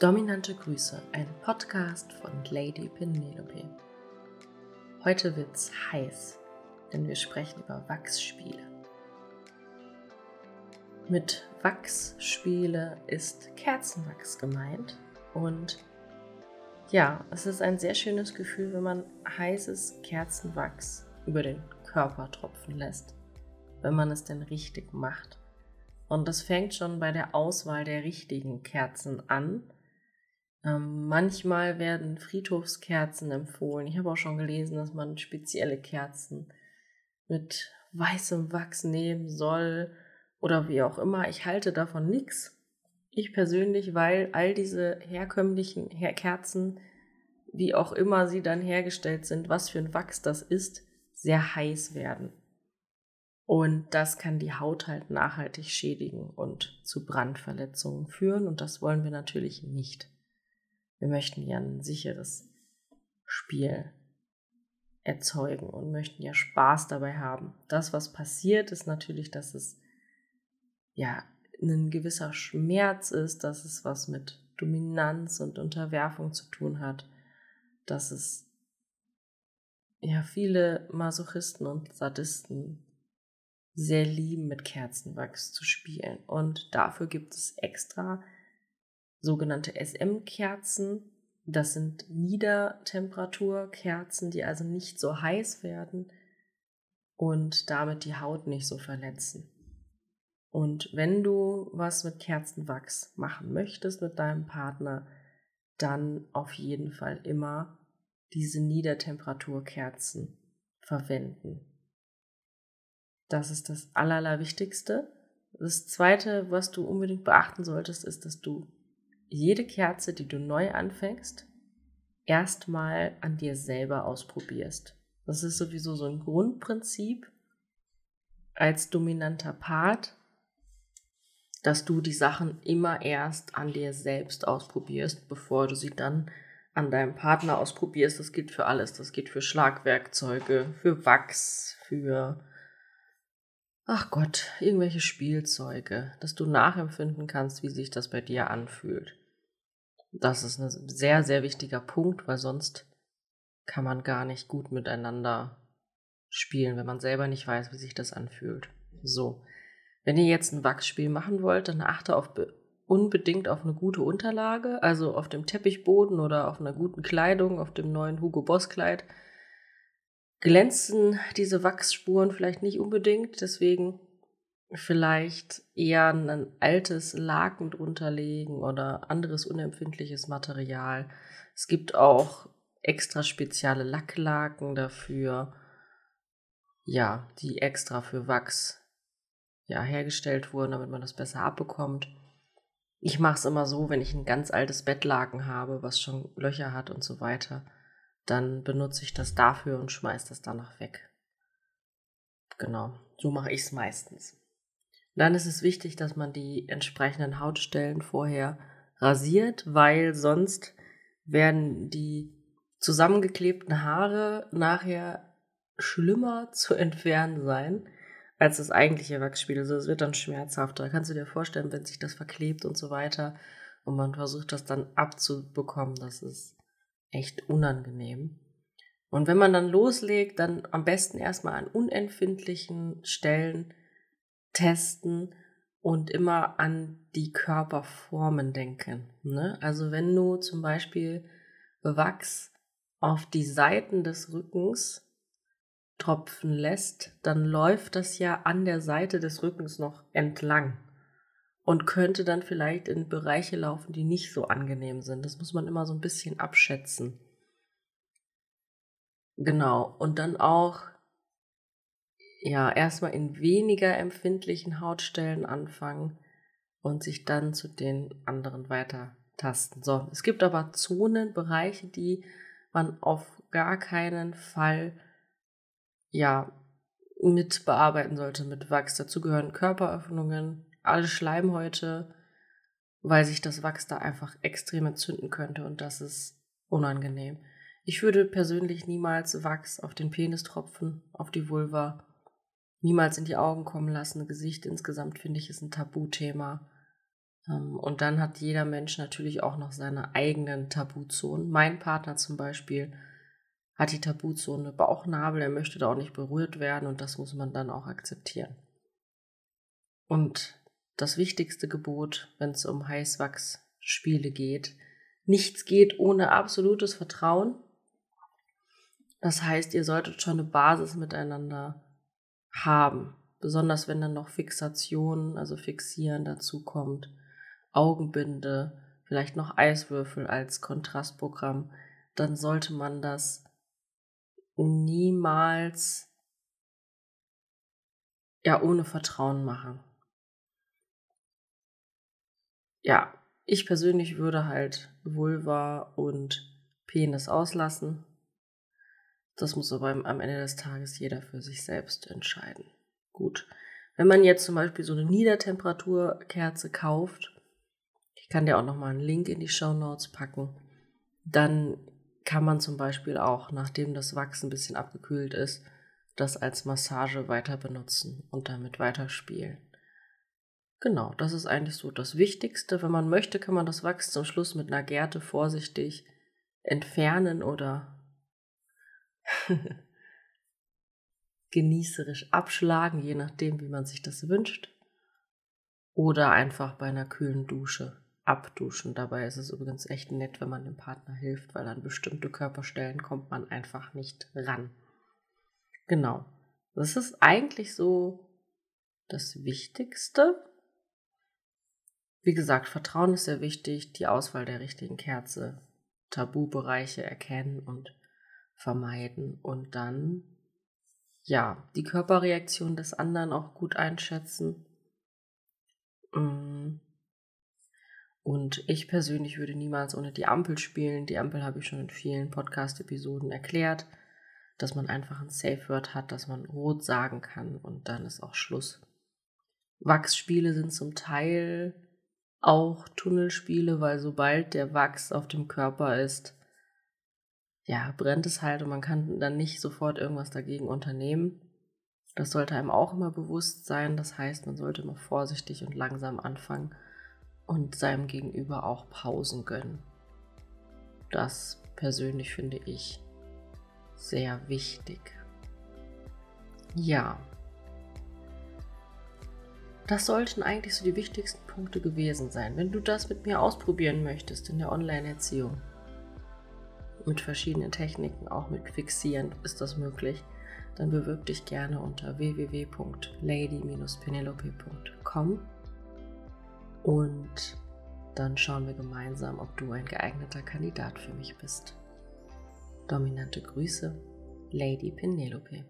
Dominante Grüße, ein Podcast von Lady Penelope. Heute wird's heiß, denn wir sprechen über Wachsspiele. Mit Wachsspiele ist Kerzenwachs gemeint und ja, es ist ein sehr schönes Gefühl, wenn man heißes Kerzenwachs über den Körper tropfen lässt, wenn man es denn richtig macht. Und das fängt schon bei der Auswahl der richtigen Kerzen an ähm, manchmal werden Friedhofskerzen empfohlen. Ich habe auch schon gelesen, dass man spezielle Kerzen mit weißem Wachs nehmen soll oder wie auch immer. Ich halte davon nichts. Ich persönlich, weil all diese herkömmlichen Her Kerzen, wie auch immer sie dann hergestellt sind, was für ein Wachs das ist, sehr heiß werden. Und das kann die Haut halt nachhaltig schädigen und zu Brandverletzungen führen. Und das wollen wir natürlich nicht. Wir möchten ja ein sicheres Spiel erzeugen und möchten ja Spaß dabei haben. Das, was passiert, ist natürlich, dass es ja ein gewisser Schmerz ist, dass es was mit Dominanz und Unterwerfung zu tun hat, dass es ja viele Masochisten und Sadisten sehr lieben, mit Kerzenwachs zu spielen. Und dafür gibt es extra sogenannte SM-Kerzen. Das sind Niedertemperaturkerzen, die also nicht so heiß werden und damit die Haut nicht so verletzen. Und wenn du was mit Kerzenwachs machen möchtest mit deinem Partner, dann auf jeden Fall immer diese Niedertemperaturkerzen verwenden. Das ist das Allerwichtigste. Das Zweite, was du unbedingt beachten solltest, ist, dass du jede Kerze, die du neu anfängst, erstmal an dir selber ausprobierst. Das ist sowieso so ein Grundprinzip als dominanter Part, dass du die Sachen immer erst an dir selbst ausprobierst, bevor du sie dann an deinem Partner ausprobierst. Das gilt für alles. Das geht für Schlagwerkzeuge, für Wachs, für, ach Gott, irgendwelche Spielzeuge, dass du nachempfinden kannst, wie sich das bei dir anfühlt. Das ist ein sehr, sehr wichtiger Punkt, weil sonst kann man gar nicht gut miteinander spielen, wenn man selber nicht weiß, wie sich das anfühlt. So. Wenn ihr jetzt ein Wachsspiel machen wollt, dann achte auf unbedingt auf eine gute Unterlage, also auf dem Teppichboden oder auf einer guten Kleidung, auf dem neuen Hugo Boss Kleid. Glänzen diese Wachsspuren vielleicht nicht unbedingt, deswegen vielleicht eher ein altes Laken drunter legen oder anderes unempfindliches Material. Es gibt auch extra spezielle Lacklaken dafür, ja, die extra für Wachs ja, hergestellt wurden, damit man das besser abbekommt. Ich mache es immer so, wenn ich ein ganz altes Bettlaken habe, was schon Löcher hat und so weiter, dann benutze ich das dafür und schmeiße das danach weg. Genau, so mache ich es meistens. Dann ist es wichtig, dass man die entsprechenden Hautstellen vorher rasiert, weil sonst werden die zusammengeklebten Haare nachher schlimmer zu entfernen sein als das eigentliche Wachsspiel. Also es wird dann schmerzhafter. Kannst du dir vorstellen, wenn sich das verklebt und so weiter und man versucht das dann abzubekommen, das ist echt unangenehm. Und wenn man dann loslegt, dann am besten erstmal an unempfindlichen Stellen testen und immer an die Körperformen denken. Ne? Also wenn du zum Beispiel Wachs auf die Seiten des Rückens tropfen lässt, dann läuft das ja an der Seite des Rückens noch entlang und könnte dann vielleicht in Bereiche laufen, die nicht so angenehm sind. Das muss man immer so ein bisschen abschätzen. Genau. Und dann auch ja, erstmal in weniger empfindlichen Hautstellen anfangen und sich dann zu den anderen weiter tasten. So, es gibt aber Zonen, Bereiche, die man auf gar keinen Fall ja mit bearbeiten sollte mit Wachs. Dazu gehören Körperöffnungen, alle Schleimhäute, weil sich das Wachs da einfach extrem entzünden könnte und das ist unangenehm. Ich würde persönlich niemals Wachs auf den Penis tropfen, auf die Vulva niemals in die Augen kommen lassen. Gesicht insgesamt finde ich ist ein Tabuthema. Ähm, und dann hat jeder Mensch natürlich auch noch seine eigenen Tabuzonen. Mein Partner zum Beispiel hat die Tabuzone Bauchnabel, er möchte da auch nicht berührt werden und das muss man dann auch akzeptieren. Und das wichtigste Gebot, wenn es um Heißwachsspiele geht, nichts geht ohne absolutes Vertrauen. Das heißt, ihr solltet schon eine Basis miteinander haben, besonders wenn dann noch Fixation, also Fixieren dazu kommt, Augenbinde, vielleicht noch Eiswürfel als Kontrastprogramm, dann sollte man das niemals ja ohne Vertrauen machen. Ja, ich persönlich würde halt Vulva und Penis auslassen. Das muss aber am Ende des Tages jeder für sich selbst entscheiden. Gut. Wenn man jetzt zum Beispiel so eine Niedertemperaturkerze kauft, ich kann dir auch nochmal einen Link in die Show Notes packen, dann kann man zum Beispiel auch, nachdem das Wachs ein bisschen abgekühlt ist, das als Massage weiter benutzen und damit weiterspielen. Genau, das ist eigentlich so das Wichtigste. Wenn man möchte, kann man das Wachs zum Schluss mit einer Gerte vorsichtig entfernen oder genießerisch abschlagen, je nachdem, wie man sich das wünscht. Oder einfach bei einer kühlen Dusche abduschen. Dabei ist es übrigens echt nett, wenn man dem Partner hilft, weil an bestimmte Körperstellen kommt man einfach nicht ran. Genau. Das ist eigentlich so das Wichtigste. Wie gesagt, Vertrauen ist sehr wichtig, die Auswahl der richtigen Kerze, Tabubereiche erkennen und vermeiden und dann ja, die Körperreaktion des anderen auch gut einschätzen. Mm. Und ich persönlich würde niemals ohne die Ampel spielen. Die Ampel habe ich schon in vielen Podcast-Episoden erklärt, dass man einfach ein Safe Word hat, dass man rot sagen kann und dann ist auch Schluss. Wachsspiele sind zum Teil auch Tunnelspiele, weil sobald der Wachs auf dem Körper ist, ja, brennt es halt und man kann dann nicht sofort irgendwas dagegen unternehmen. Das sollte einem auch immer bewusst sein. Das heißt, man sollte immer vorsichtig und langsam anfangen und seinem Gegenüber auch Pausen gönnen. Das persönlich finde ich sehr wichtig. Ja. Das sollten eigentlich so die wichtigsten Punkte gewesen sein. Wenn du das mit mir ausprobieren möchtest in der Online-Erziehung, mit verschiedenen Techniken, auch mit Fixieren ist das möglich, dann bewirb dich gerne unter www.lady-penelope.com und dann schauen wir gemeinsam, ob du ein geeigneter Kandidat für mich bist. Dominante Grüße, Lady Penelope.